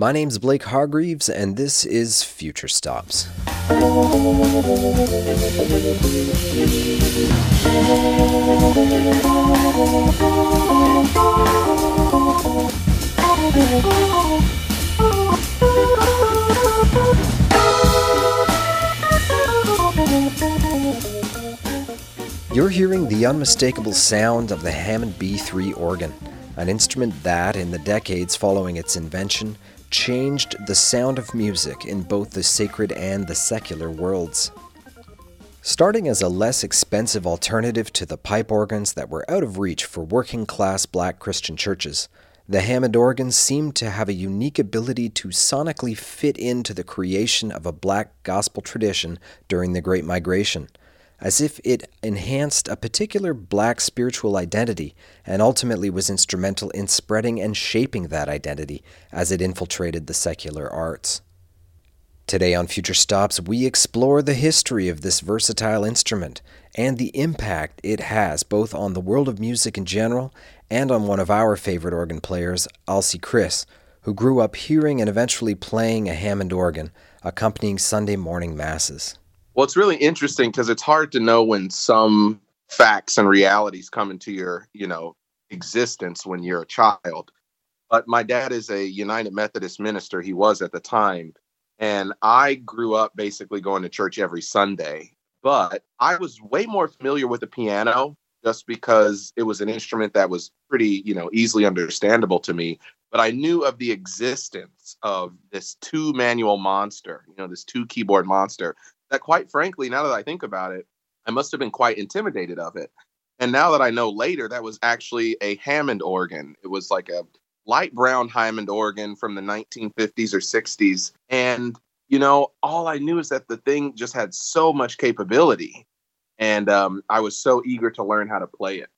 My name's Blake Hargreaves, and this is Future Stops. You're hearing the unmistakable sound of the Hammond B3 organ, an instrument that, in the decades following its invention, changed the sound of music in both the sacred and the secular worlds. Starting as a less expensive alternative to the pipe organs that were out of reach for working class black Christian churches, the Hammond organ seemed to have a unique ability to sonically fit into the creation of a black gospel tradition during the Great Migration as if it enhanced a particular black spiritual identity and ultimately was instrumental in spreading and shaping that identity as it infiltrated the secular arts. Today on Future Stops, we explore the history of this versatile instrument and the impact it has both on the world of music in general and on one of our favorite organ players, Alcee Chriss, who grew up hearing and eventually playing a Hammond organ, accompanying Sunday morning masses. Well, it's really interesting because it's hard to know when some facts and realities come into your, you know, existence when you're a child. But my dad is a United Methodist minister. He was at the time. And I grew up basically going to church every Sunday. But I was way more familiar with the piano just because it was an instrument that was pretty, you know, easily understandable to me. But I knew of the existence of this two manual monster, you know, this two keyboard monster that quite frankly, now that I think about it, I must have been quite intimidated of it. And now that I know later, that was actually a Hammond organ. It was like a light brown Hammond organ from the 1950s or 60s. And, you know, all I knew is that the thing just had so much capability. And um, I was so eager to learn how to play it.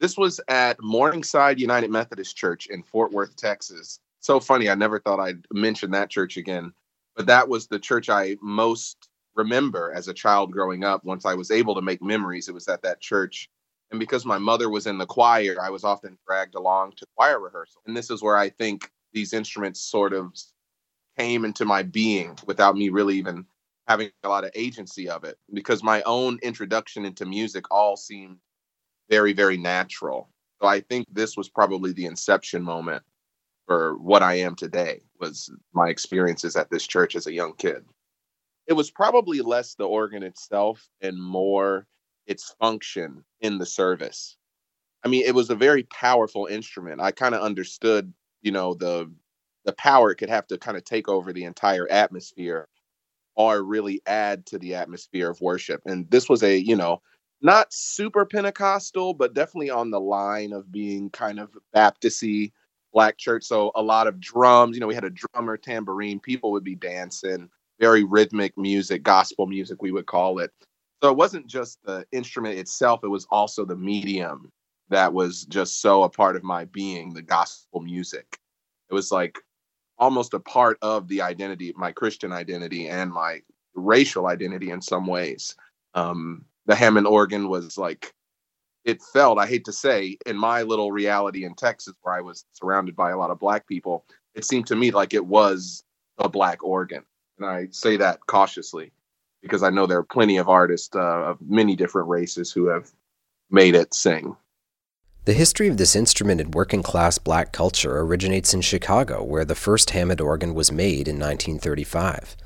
This was at Morningside United Methodist Church in Fort Worth, Texas. So funny. I never thought I'd mention that church again. But that was the church I most remember as a child growing up, once I was able to make memories, it was at that church. And because my mother was in the choir, I was often dragged along to choir rehearsal. And this is where I think these instruments sort of came into my being without me really even having a lot of agency of it, because my own introduction into music all seemed very, very natural. So I think this was probably the inception moment for what I am today was my experiences at this church as a young kid it was probably less the organ itself and more its function in the service. I mean, it was a very powerful instrument. I kind of understood, you know, the the power it could have to kind of take over the entire atmosphere or really add to the atmosphere of worship. And this was a, you know, not super Pentecostal, but definitely on the line of being kind of Baptisty black church. So a lot of drums, you know, we had a drummer, tambourine, people would be dancing very rhythmic music, gospel music, we would call it. So it wasn't just the instrument itself, it was also the medium that was just so a part of my being, the gospel music. It was like almost a part of the identity, my Christian identity and my racial identity in some ways. Um, the Hammond organ was like, it felt, I hate to say, in my little reality in Texas, where I was surrounded by a lot of Black people, it seemed to me like it was a Black organ. And I say that cautiously because I know there are plenty of artists uh, of many different races who have made it sing. The history of this instrument in working class black culture originates in Chicago, where the first Hammond organ was made in 1935.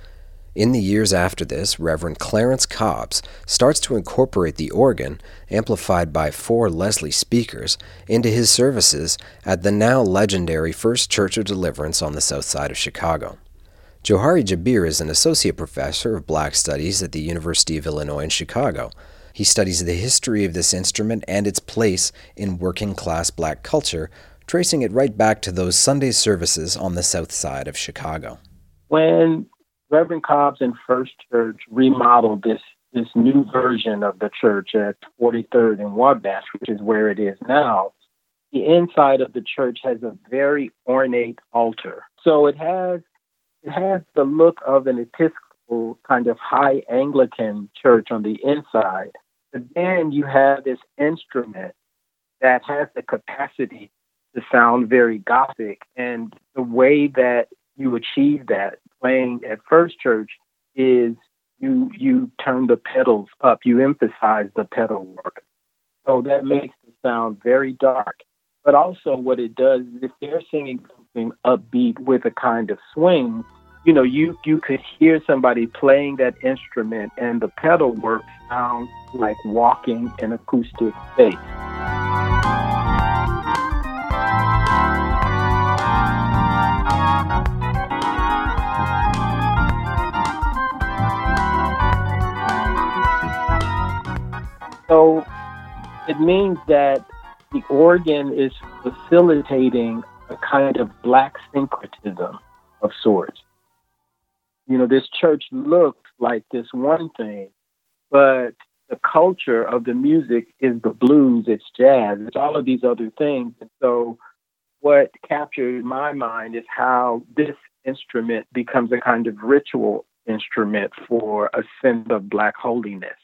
In the years after this, Reverend Clarence Cobbs starts to incorporate the organ, amplified by four Leslie speakers, into his services at the now legendary First Church of Deliverance on the south side of Chicago. Johari Jabir is an associate professor of black studies at the University of Illinois in Chicago. He studies the history of this instrument and its place in working class black culture, tracing it right back to those Sunday services on the south side of Chicago. When Reverend Cobbs and First Church remodeled this this new version of the church at 43rd and Wabash, which is where it is now, the inside of the church has a very ornate altar. So it has it has the look of an Episcopal kind of high Anglican church on the inside. But then you have this instrument that has the capacity to sound very Gothic. And the way that you achieve that playing at First Church is you you turn the pedals up, you emphasize the pedal work. So that makes the sound very dark. But also what it does is if they're singing something upbeat with a kind of swing, you know, you you could hear somebody playing that instrument and the pedal work sounds like walking in acoustic space. So it means that the organ is facilitating a kind of black syncretism of sorts. You know, this church looks like this one thing, but the culture of the music is the blues, it's jazz, it's all of these other things. And so, what captured my mind is how this instrument becomes a kind of ritual instrument for a sense of Black holiness.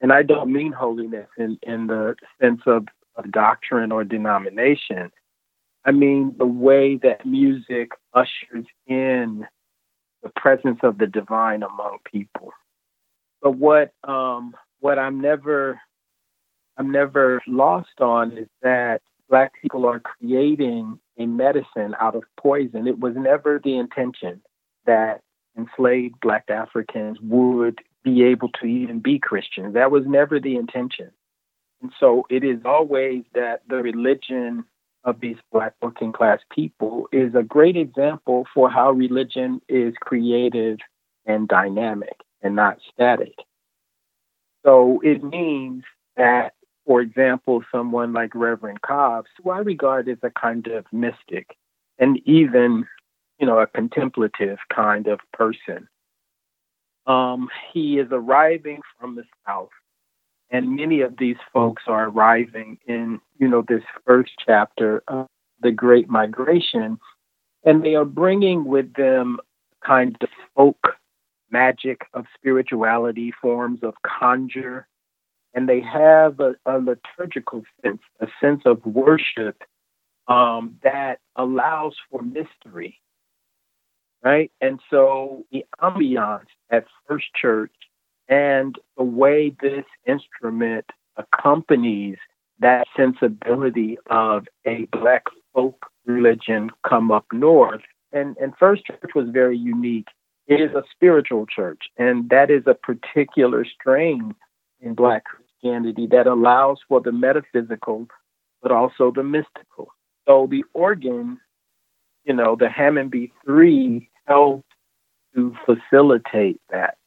And I don't mean holiness in, in the sense of, of doctrine or denomination. I mean the way that music ushers in the presence of the divine among people. But what um, what I'm never I'm never lost on is that black people are creating a medicine out of poison. It was never the intention that enslaved black Africans would be able to even be Christians. That was never the intention. And so it is always that the religion of these black working class people is a great example for how religion is creative and dynamic and not static. So it means that, for example, someone like Reverend Cobbs, who I regard as a kind of mystic and even, you know, a contemplative kind of person, um, he is arriving from the South. And many of these folks are arriving in, you know, this first chapter of the Great Migration, and they are bringing with them kind of folk magic of spirituality, forms of conjure, and they have a, a liturgical sense, a sense of worship um, that allows for mystery right? And so the ambiance at First Church and the way this instrument accompanies that sensibility of a black folk religion come up north. And, and First Church was very unique. It is a spiritual church, and that is a particular strain in black Christianity that allows for the metaphysical, but also the mystical. So the organ, you know, the Hammond B3 help to facilitate that.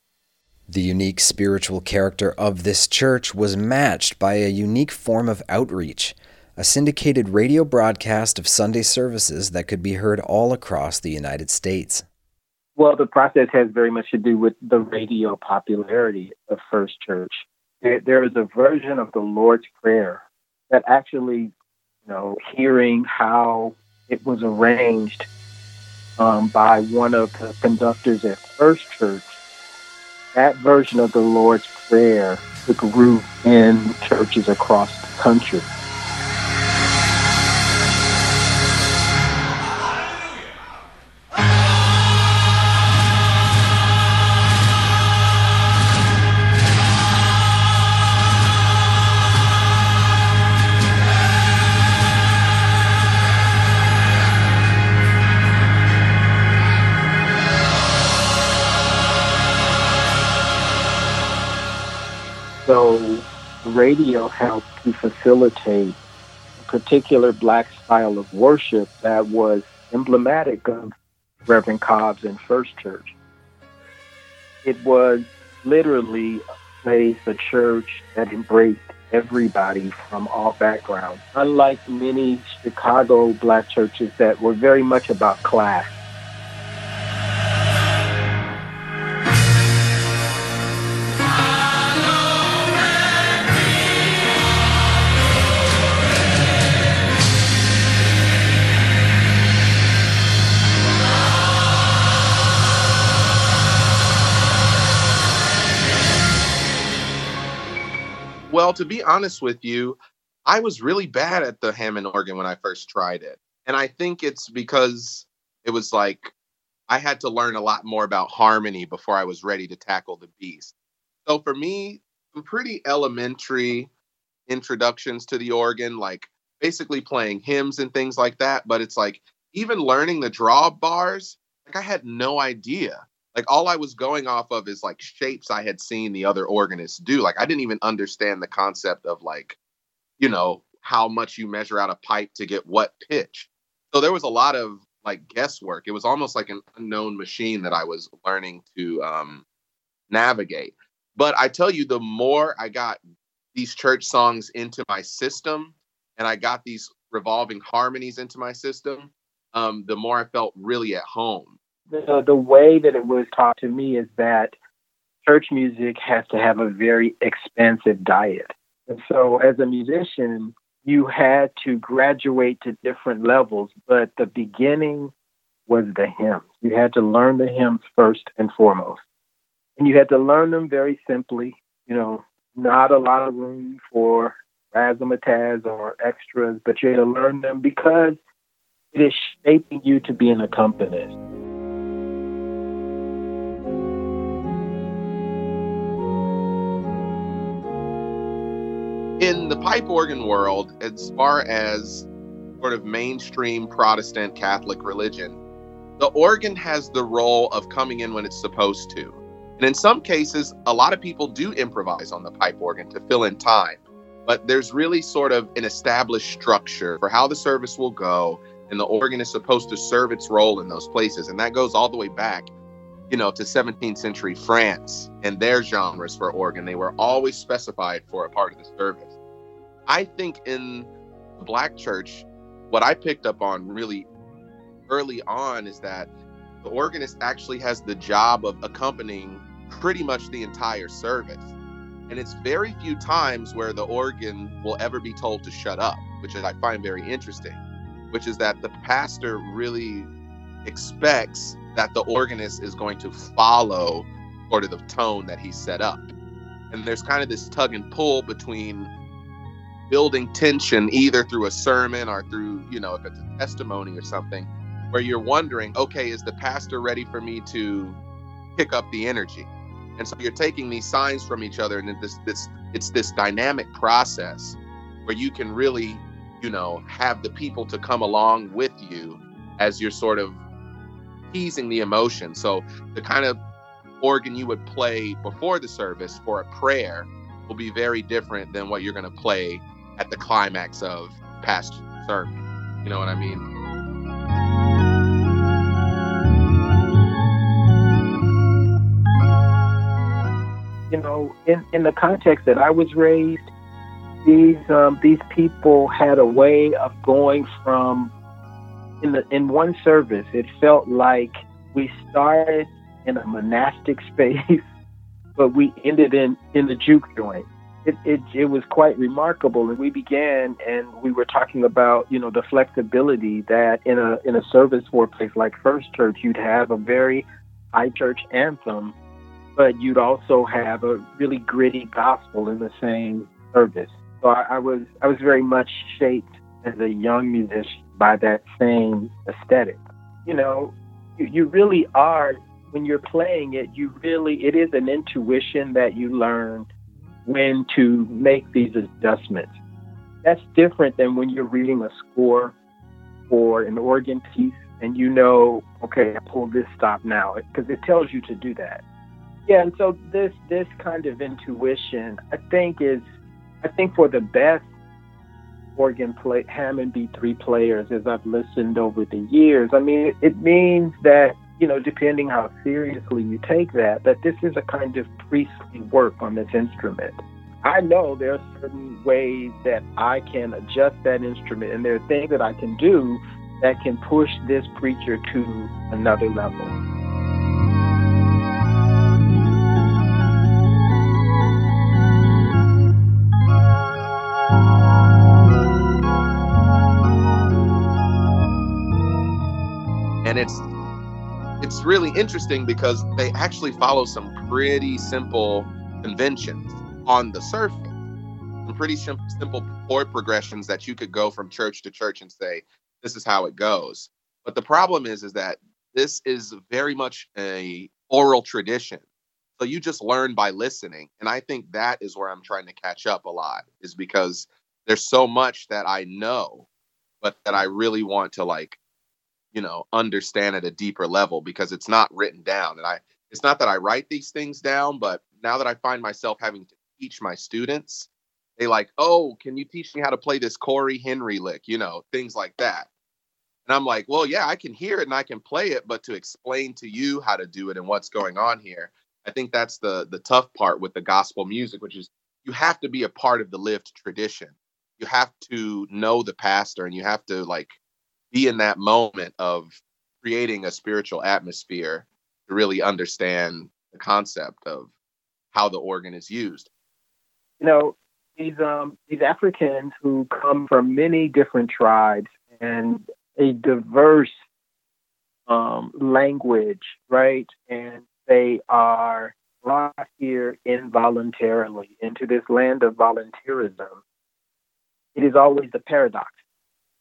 The unique spiritual character of this church was matched by a unique form of outreach, a syndicated radio broadcast of Sunday services that could be heard all across the United States. Well, the process has very much to do with the radio popularity of First Church. There is a version of the Lord's Prayer that actually, you know, hearing how it was arranged um, by one of the conductors at First Church, that version of the Lord's Prayer took root in churches across the country. Radio helped to facilitate a particular black style of worship that was emblematic of Reverend Cobbs and First Church. It was literally a place, a church that embraced everybody from all backgrounds. Unlike many Chicago black churches that were very much about class. Well, to be honest with you, I was really bad at the Hammond organ when I first tried it. And I think it's because it was like I had to learn a lot more about harmony before I was ready to tackle the beast. So for me, some pretty elementary introductions to the organ, like basically playing hymns and things like that. But it's like even learning the draw bars, like I had no idea. Like all I was going off of is like shapes I had seen the other organists do. Like I didn't even understand the concept of like, you know, how much you measure out a pipe to get what pitch. So there was a lot of like guesswork. It was almost like an unknown machine that I was learning to um, navigate. But I tell you, the more I got these church songs into my system and I got these revolving harmonies into my system, um, the more I felt really at home. The, the way that it was taught to me is that church music has to have a very expansive diet. And so, as a musician, you had to graduate to different levels, but the beginning was the hymns. You had to learn the hymns first and foremost. And you had to learn them very simply, you know, not a lot of room for razzmatazz or extras, but you had to learn them because it is shaping you to be an accompanist. Pipe organ world, as far as sort of mainstream Protestant Catholic religion, the organ has the role of coming in when it's supposed to. And in some cases, a lot of people do improvise on the pipe organ to fill in time. But there's really sort of an established structure for how the service will go, and the organ is supposed to serve its role in those places. And that goes all the way back, you know, to 17th century France and their genres for organ. They were always specified for a part of the service. I think in Black church, what I picked up on really early on is that the organist actually has the job of accompanying pretty much the entire service. And it's very few times where the organ will ever be told to shut up, which I find very interesting, which is that the pastor really expects that the organist is going to follow sort of the tone that he set up. And there's kind of this tug and pull between building tension either through a sermon or through, you know, if it's a testimony or something, where you're wondering, okay, is the pastor ready for me to pick up the energy? And so you're taking these signs from each other, and this this it's this dynamic process where you can really, you know, have the people to come along with you as you're sort of teasing the emotion. So the kind of organ you would play before the service for a prayer will be very different than what you're going to play at the climax of past sermon. You know what I mean? you know, in, in the context that I was raised, these um, these people had a way of going from in the in one service. It felt like we started in a monastic space, but we ended in in the juke joint. It, it it was quite remarkable, and we began and we were talking about you know the flexibility that in a in a service for a place like First Church, you'd have a very high church anthem but you'd also have a really gritty gospel in the same service. So I, I was I was very much shaped as a young musician by that same aesthetic. You know, you, you really are when you're playing it. You really it is an intuition that you learn when to make these adjustments. That's different than when you're reading a score for an organ piece and you know, okay, I pull this stop now because it tells you to do that. Yeah, and so this this kind of intuition, I think, is I think for the best organ play Hammond B3 players, as I've listened over the years, I mean, it, it means that you know, depending how seriously you take that, that this is a kind of priestly work on this instrument. I know there are certain ways that I can adjust that instrument, and there are things that I can do that can push this preacher to another level. and it's it's really interesting because they actually follow some pretty simple conventions on the surface some pretty sim- simple chord progressions that you could go from church to church and say this is how it goes but the problem is is that this is very much a oral tradition. So you just learn by listening. And I think that is where I'm trying to catch up a lot, is because there's so much that I know, but that I really want to like, you know, understand at a deeper level because it's not written down. And I it's not that I write these things down, but now that I find myself having to teach my students, they like, oh, can you teach me how to play this Cory Henry lick? You know, things like that. And I'm like, well, yeah, I can hear it and I can play it, but to explain to you how to do it and what's going on here, I think that's the the tough part with the gospel music, which is you have to be a part of the lived tradition. You have to know the pastor and you have to like be in that moment of creating a spiritual atmosphere to really understand the concept of how the organ is used. You know, these um these Africans who come from many different tribes and a diverse um, language, right? And they are brought here involuntarily into this land of volunteerism. It is always a paradox.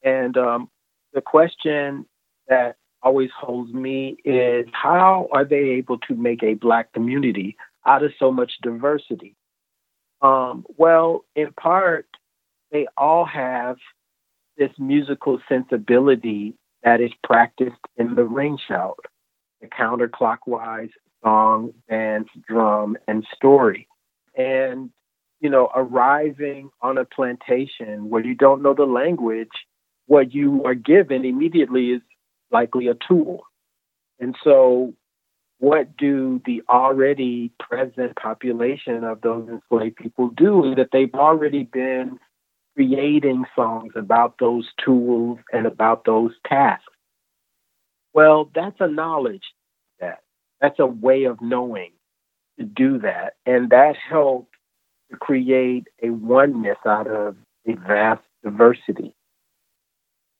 And um, the question that always holds me is how are they able to make a Black community out of so much diversity? Um, well, in part, they all have this musical sensibility that is practiced in the ring shout, the counterclockwise song, dance, drum, and story. And, you know, arriving on a plantation where you don't know the language, what you are given immediately is likely a tool. And so, what do the already present population of those enslaved people do? That they've already been creating songs about those tools and about those tasks. Well, that's a knowledge that that's a way of knowing to do that. And that helped to create a oneness out of a vast diversity.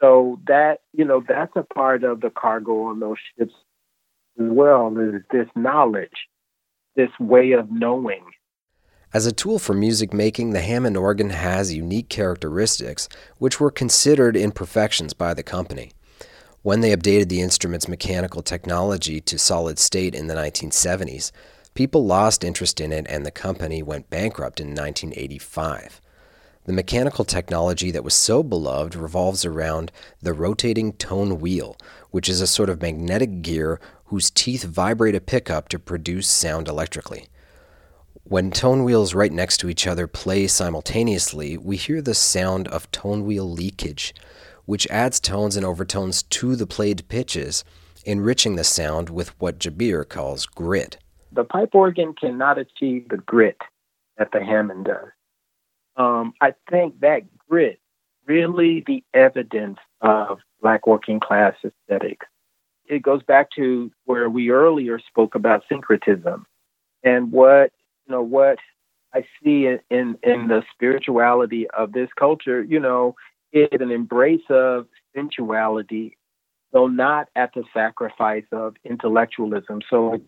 So that, you know, that's a part of the cargo on those ships as well, is this knowledge, this way of knowing as a tool for music making, the Hammond organ has unique characteristics which were considered imperfections by the company. When they updated the instrument's mechanical technology to solid state in the 1970s, people lost interest in it and the company went bankrupt in 1985. The mechanical technology that was so beloved revolves around the rotating tone wheel, which is a sort of magnetic gear whose teeth vibrate a pickup to produce sound electrically. When tone wheels right next to each other play simultaneously, we hear the sound of tone wheel leakage, which adds tones and overtones to the played pitches, enriching the sound with what Jabir calls grit. The pipe organ cannot achieve the grit that the Hammond does. Um, I think that grit really the evidence of black working class aesthetics. It goes back to where we earlier spoke about syncretism and what you know what I see in, in, in the spirituality of this culture, you know, is an embrace of sensuality, though not at the sacrifice of intellectualism. So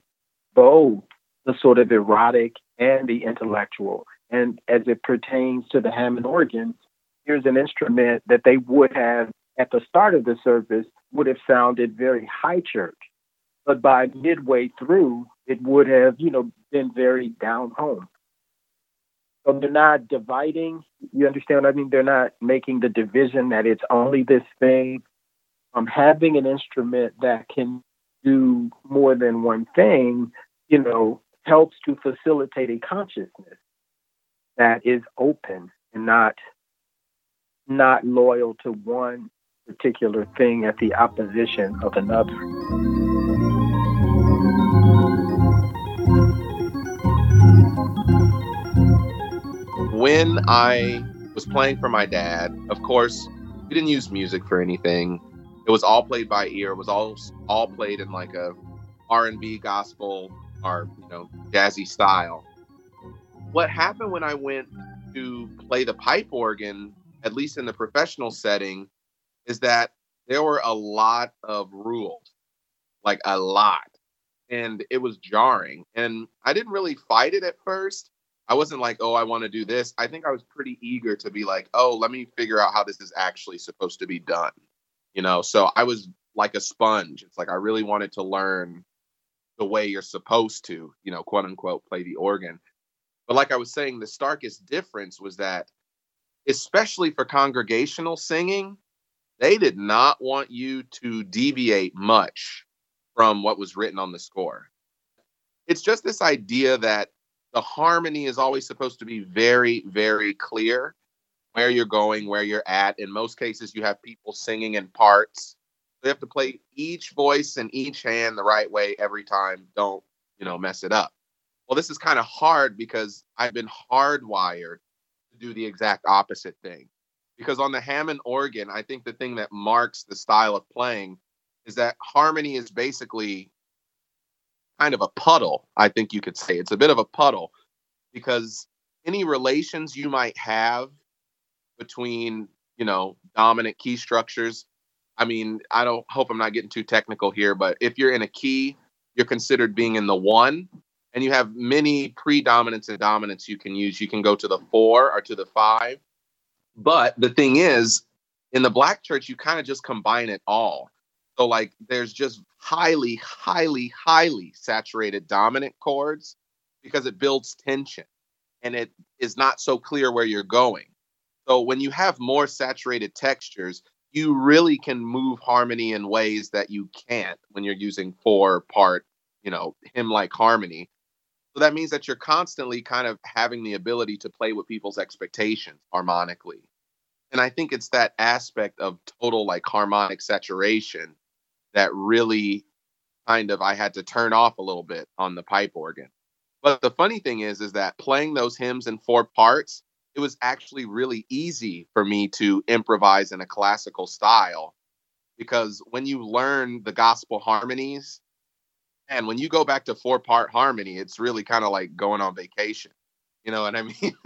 both the sort of erotic and the intellectual. And as it pertains to the Hammond organ, here's an instrument that they would have at the start of the service would have sounded very high church. But by midway through, it would have, you know, been very down home. So they're not dividing. You understand what I mean? They're not making the division that it's only this thing. Um, having an instrument that can do more than one thing, you know, helps to facilitate a consciousness that is open and not not loyal to one particular thing at the opposition of another. when I was playing for my dad, of course, we didn't use music for anything. It was all played by ear. It was all all played in like a R&B gospel or you know jazzy style. What happened when I went to play the pipe organ, at least in the professional setting, is that there were a lot of rules, like a lot, and it was jarring. And I didn't really fight it at first I wasn't like, oh, I want to do this. I think I was pretty eager to be like, oh, let me figure out how this is actually supposed to be done. You know, so I was like a sponge. It's like I really wanted to learn the way you're supposed to, you know, quote unquote, play the organ. But like I was saying, the starkest difference was that, especially for congregational singing, they did not want you to deviate much from what was written on the score. It's just this idea that the harmony is always supposed to be very, very clear where you're going, where you're at. In most cases, you have people singing in parts. They have to play each voice and each hand the right way every time. Don't, you know, mess it up. Well, this is kind of hard because I've been hardwired to do the exact opposite thing. Because on the Hammond organ, I think the thing that marks the style of playing is that harmony is basically kind of a puddle, I think you could say. It's a bit of a puddle because any relations you might have between, you know, dominant key structures. I mean, I don't hope I'm not getting too technical here, but if you're in a key, you're considered being in the one, and you have many predominants and dominants you can use. You can go to the four or to the five. But the thing is, in the black church, you kind of just combine it all. So, like, there's just highly, highly, highly saturated dominant chords because it builds tension and it is not so clear where you're going. So when you have more saturated textures, you really can move harmony in ways that you can't when you're using four part, you know, hymn like harmony. So that means that you're constantly kind of having the ability to play with people's expectations harmonically. And I think it's that aspect of total like harmonic saturation that really kind of I had to turn off a little bit on the pipe organ. But the funny thing is, is that playing those hymns in four parts, it was actually really easy for me to improvise in a classical style because when you learn the gospel harmonies, and when you go back to four part harmony, it's really kind of like going on vacation. You know what I mean?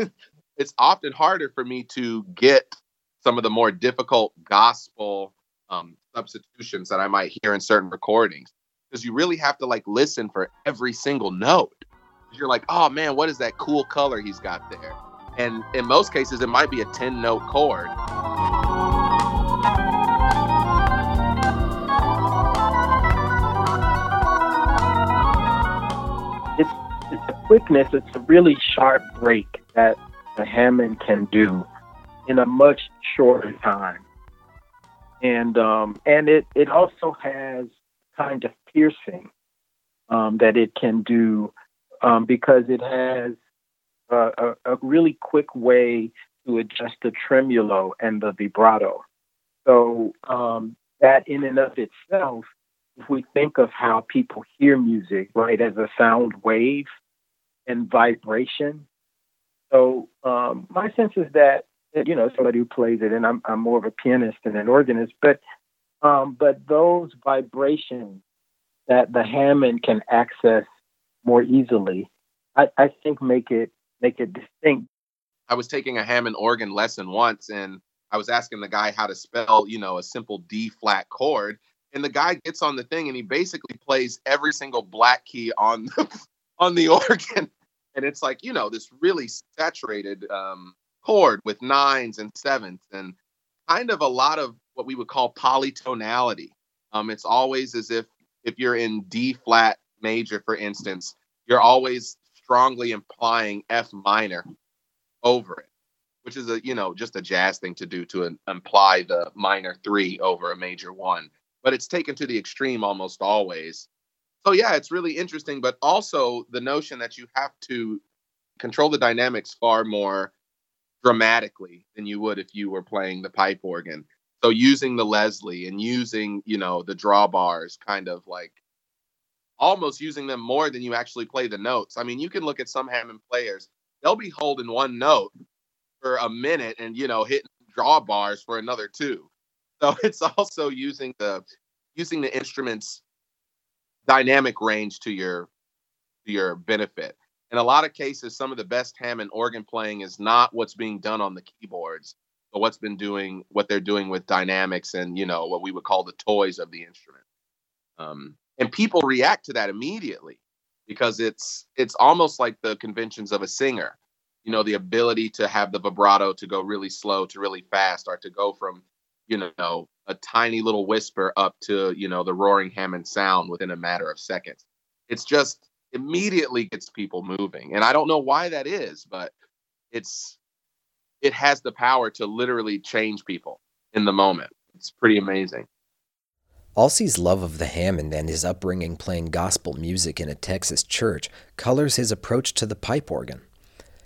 it's often harder for me to get some of the more difficult gospel um, substitutions that I might hear in certain recordings because you really have to like listen for every single note. You're like, oh man, what is that cool color he's got there? And in most cases, it might be a 10 note chord. Quickness, it's a really sharp break that the Hammond can do in a much shorter time. And um, and it, it also has kind of piercing um, that it can do um, because it has a, a, really quick way to adjust the tremolo and the vibrato. So um, that in and of itself, if we think of how people hear music, right, as a sound wave and vibration. So um, my sense is that you know somebody who plays it, and I'm I'm more of a pianist than an organist, but um, but those vibrations that the Hammond can access more easily, I, I think make it make it distinct. I was taking a Hammond organ lesson once and I was asking the guy how to spell, you know, a simple D flat chord. And the guy gets on the thing and he basically plays every single black key on the, on the organ. And it's like, you know, this really saturated um, chord with nines and sevens and kind of a lot of what we would call polytonality. Um, it's always as if if you're in D flat major, for instance, you're always strongly implying F minor over it, which is a you know just a jazz thing to do to imply the minor three over a major one. But it's taken to the extreme almost always. So yeah, it's really interesting. But also the notion that you have to control the dynamics far more dramatically than you would if you were playing the pipe organ. So using the Leslie and using, you know, the drawbars kind of like almost using them more than you actually play the notes. I mean, you can look at some Hammond players, they'll be holding one note for a minute and, you know, hitting drawbars for another two. So it's also using the using the instrument's dynamic range to your to your benefit. In a lot of cases, some of the best Hammond organ playing is not what's being done on the keyboards, but what's been doing what they're doing with dynamics and you know what we would call the toys of the instrument. Um, and people react to that immediately because it's it's almost like the conventions of a singer you know the ability to have the vibrato to go really slow to really fast or to go from you know a tiny little whisper up to you know the roaring Hammond sound within a matter of seconds. It's just immediately gets people moving, and I don't know why that is, but it's it has the power to literally change people in the moment. It's pretty amazing. Alcee's love of the Hammond and his upbringing playing gospel music in a Texas church colors his approach to the pipe organ.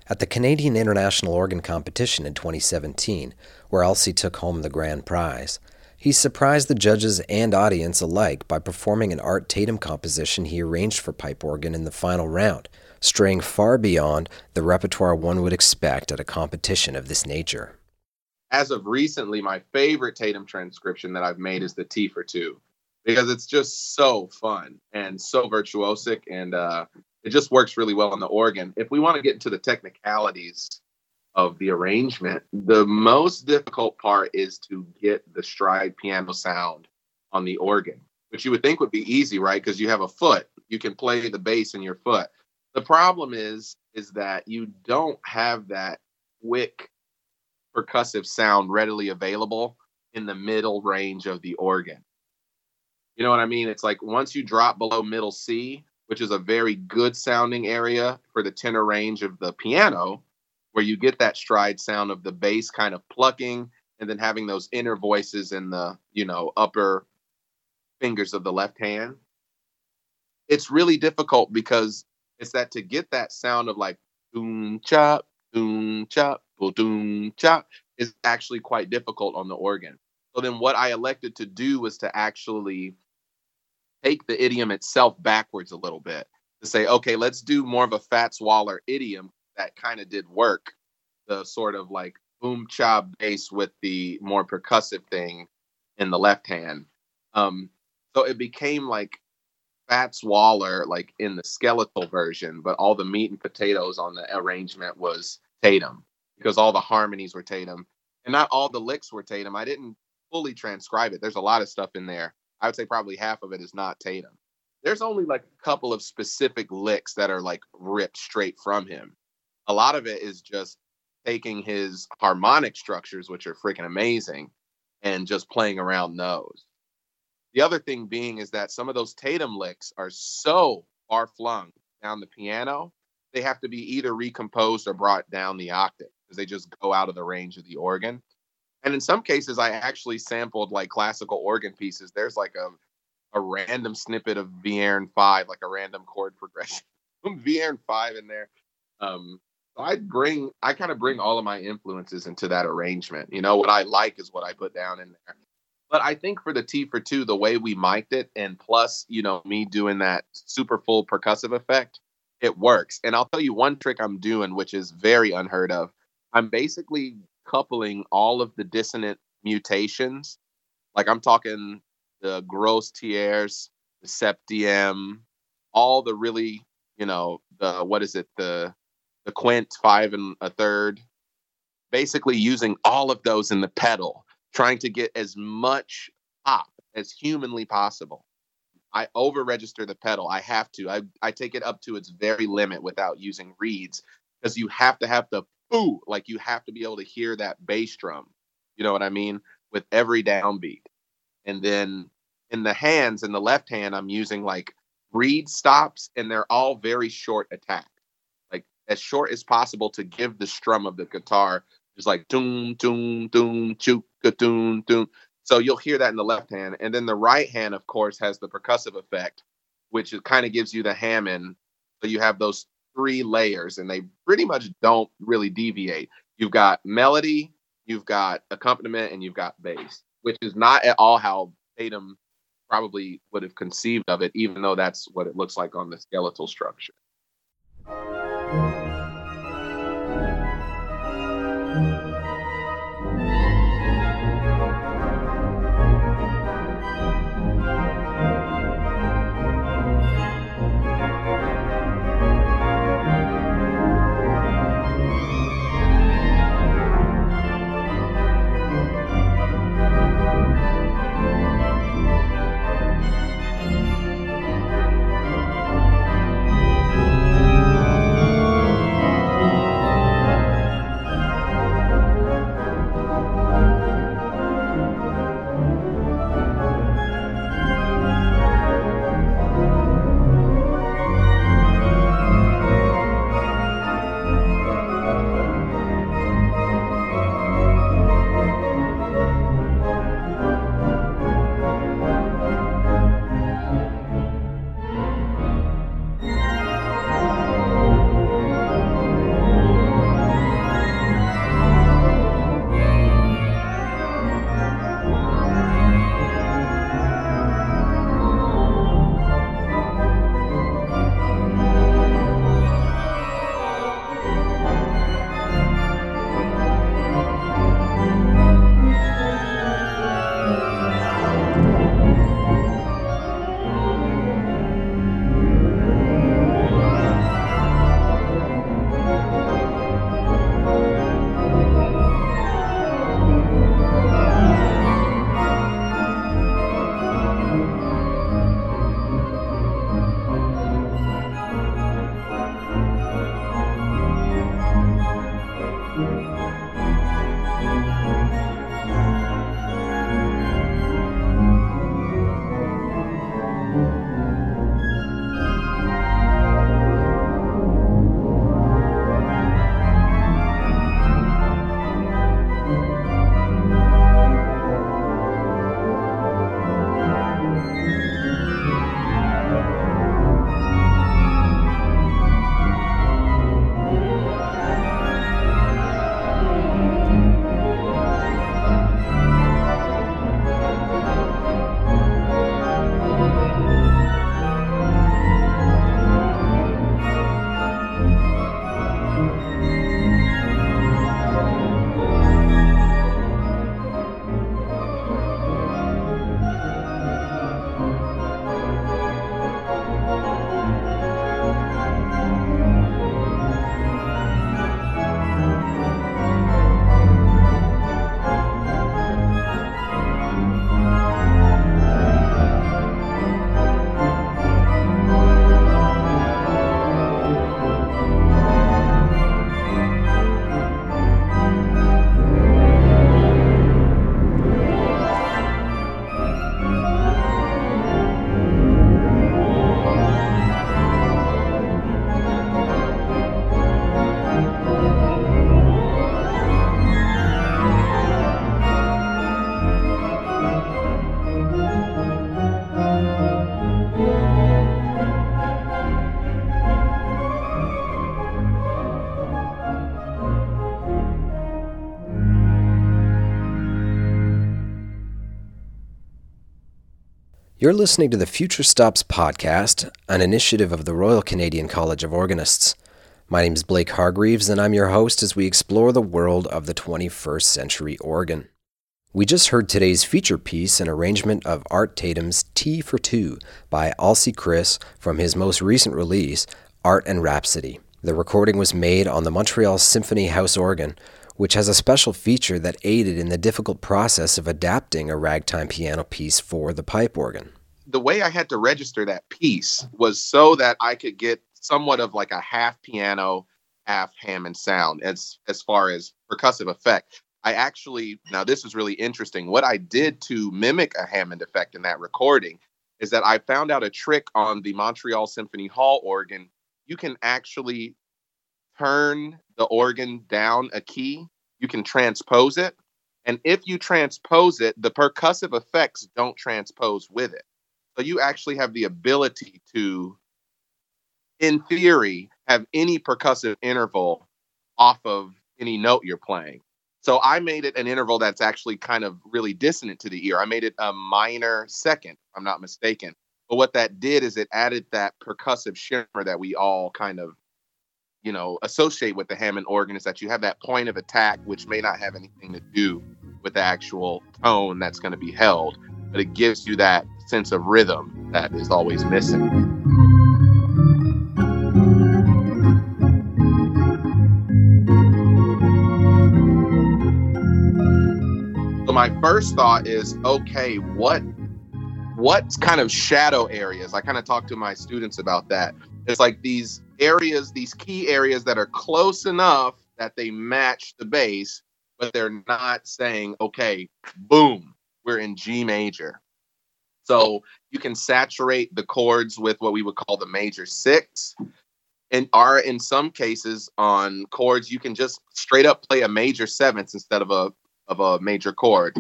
At the Canadian International Organ Competition in 2017, where Alcey took home the grand prize, he surprised the judges and audience alike by performing an Art Tatum composition he arranged for pipe organ in the final round, straying far beyond the repertoire one would expect at a competition of this nature. As of recently, my favorite Tatum transcription that I've made is the Tea for Two because it's just so fun and so virtuosic and uh, it just works really well on the organ. If we want to get into the technicalities of the arrangement, the most difficult part is to get the stride piano sound on the organ, which you would think would be easy, right? Because you have a foot, you can play the bass in your foot. The problem is is that you don't have that quick percussive sound readily available in the middle range of the organ. You know what I mean? It's like once you drop below middle C, which is a very good sounding area for the tenor range of the piano, where you get that stride sound of the bass kind of plucking and then having those inner voices in the, you know, upper fingers of the left hand. It's really difficult because it's that to get that sound of like doom chop, doom chop, doom chop is actually quite difficult on the organ. So then what I elected to do was to actually take the idiom itself backwards a little bit to say, okay, let's do more of a Fats Waller idiom that kind of did work. The sort of like boom chop bass with the more percussive thing in the left hand. Um, so it became like Fats Waller like in the skeletal version, but all the meat and potatoes on the arrangement was Tatum because all the harmonies were Tatum and not all the licks were Tatum. I didn't fully transcribe it. There's a lot of stuff in there. I would say probably half of it is not Tatum. There's only like a couple of specific licks that are like ripped straight from him. A lot of it is just taking his harmonic structures, which are freaking amazing, and just playing around those. The other thing being is that some of those Tatum licks are so far flung down the piano, they have to be either recomposed or brought down the octave because they just go out of the range of the organ. And in some cases, I actually sampled like classical organ pieces. There's like a a random snippet of Vierne five, like a random chord progression, Vierne five in there. Um, I bring, I kind of bring all of my influences into that arrangement. You know, what I like is what I put down in there. But I think for the Tea for Two, the way we mic'd it, and plus, you know, me doing that super full percussive effect, it works. And I'll tell you one trick I'm doing, which is very unheard of. I'm basically coupling all of the dissonant mutations. Like I'm talking the grosse tierce, the septième, all the really, you know, the what is it, the the quint five and a third. Basically using all of those in the pedal trying to get as much pop as humanly possible. I over register the pedal. I have to. I, I take it up to its very limit without using reeds because you have to have the boo, like you have to be able to hear that bass drum. You know what I mean? With every downbeat. And then in the hands, in the left hand, I'm using like reed stops, and they're all very short attacks, as short as possible to give the strum of the guitar it's like doom, doom, doom, chuka, doom, doom. So you'll hear that in the left hand. And then the right hand, of course, has the percussive effect, which kind of gives you the Hammond. So you have those three layers, and they pretty much don't really deviate. You've got melody, you've got accompaniment, and you've got bass, which is not at all how Tatum probably would have conceived of it, even though that's what it looks like on the skeletal structure. Thank you. You're listening to the Future Stops podcast, an initiative of the Royal Canadian College of Organists. My name is Blake Hargreaves, and I'm your host as we explore the world of the 21st century organ. We just heard today's feature piece, an arrangement of Art Tatum's Tea for Two by Alcee Chriss from his most recent release, Art and Rhapsody. The recording was made on the Montreal Symphony House organ, which has a special feature that aided in the difficult process of adapting a ragtime piano piece for the pipe organ. The way I had to register that piece was so that I could get somewhat of like a half piano, half Hammond sound as as far as percussive effect. I actually now this is really interesting. What I did to mimic a Hammond effect in that recording is that I found out a trick on the Montreal Symphony Hall organ. You can actually turn the organ down a key, you can transpose it. And if you transpose it, the percussive effects don't transpose with it. So you actually have the ability to, in theory, have any percussive interval off of any note you're playing. So I made it an interval that's actually kind of really dissonant to the ear. I made it a minor second, if I'm not mistaken. But what that did is it added that percussive shimmer that we all kind of you know associate with the Hammond organ is that you have that point of attack, which may not have anything to do with the actual tone that's going to be held, but it gives you that sense of rhythm that is always missing. So my first thought is, okay, what what kind of shadow areas? I kind of talk to my students about that. It's like these areas, these key areas that are close enough that they match the bass, but they're not saying, okay, boom, we're in G major. So you can saturate the chords with what we would call the major six. And are in some cases on chords, you can just straight up play a major seventh instead of a of a major chord.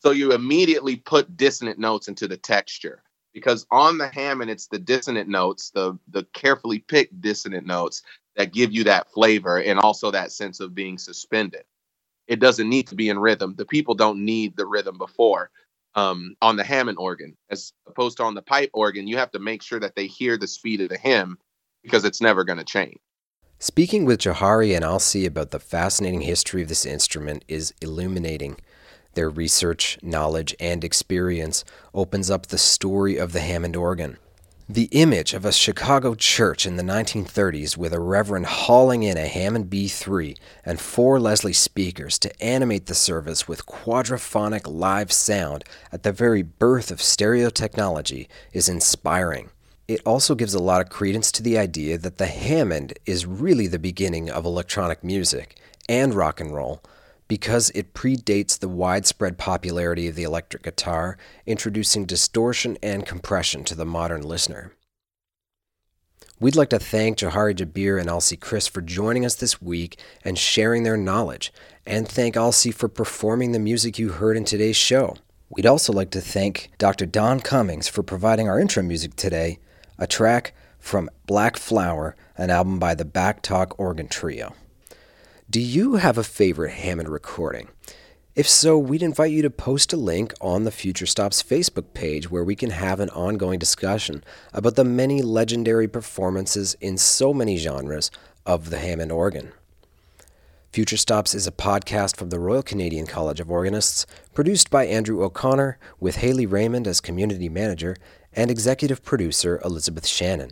So you immediately put dissonant notes into the texture because on the Hammond it's the dissonant notes, the the carefully picked dissonant notes that give you that flavor and also that sense of being suspended. It doesn't need to be in rhythm. The people don't need the rhythm before. Um, on the Hammond organ, as opposed to on the pipe organ, you have to make sure that they hear the speed of the hymn because it's never going to change. Speaking with Johari and Alcee about the fascinating history of this instrument is illuminating. Their research, knowledge, and experience opens up the story of the Hammond organ. The image of a Chicago church in the 1930s with a reverend hauling in a Hammond B3 and four Leslie speakers to animate the service with quadraphonic live sound at the very birth of stereo technology is inspiring. It also gives a lot of credence to the idea that the Hammond is really the beginning of electronic music and rock and roll because it predates the widespread popularity of the electric guitar, introducing distortion and compression to the modern listener. We'd like to thank Johari Jabir and Alcee Chriss for joining us this week and sharing their knowledge, and thank Alcee for performing the music you heard in today's show. We'd also like to thank Dr. Don Cummings for providing our intro music today, a track from Black Flower, an album by the Back Talk Organ Trio. Do you have a favorite Hammond recording? If so, we'd invite you to post a link on the Future Stops Facebook page where we can have an ongoing discussion about the many legendary performances in so many genres of the Hammond organ. Future Stops is a podcast from the Royal Canadian College of Organists, produced by Andrew O'Connor, with Haley Raymond as community manager and executive producer Elizabeth Shannon.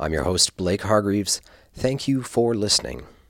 I'm your host, Blake Hargreaves. Thank you for listening.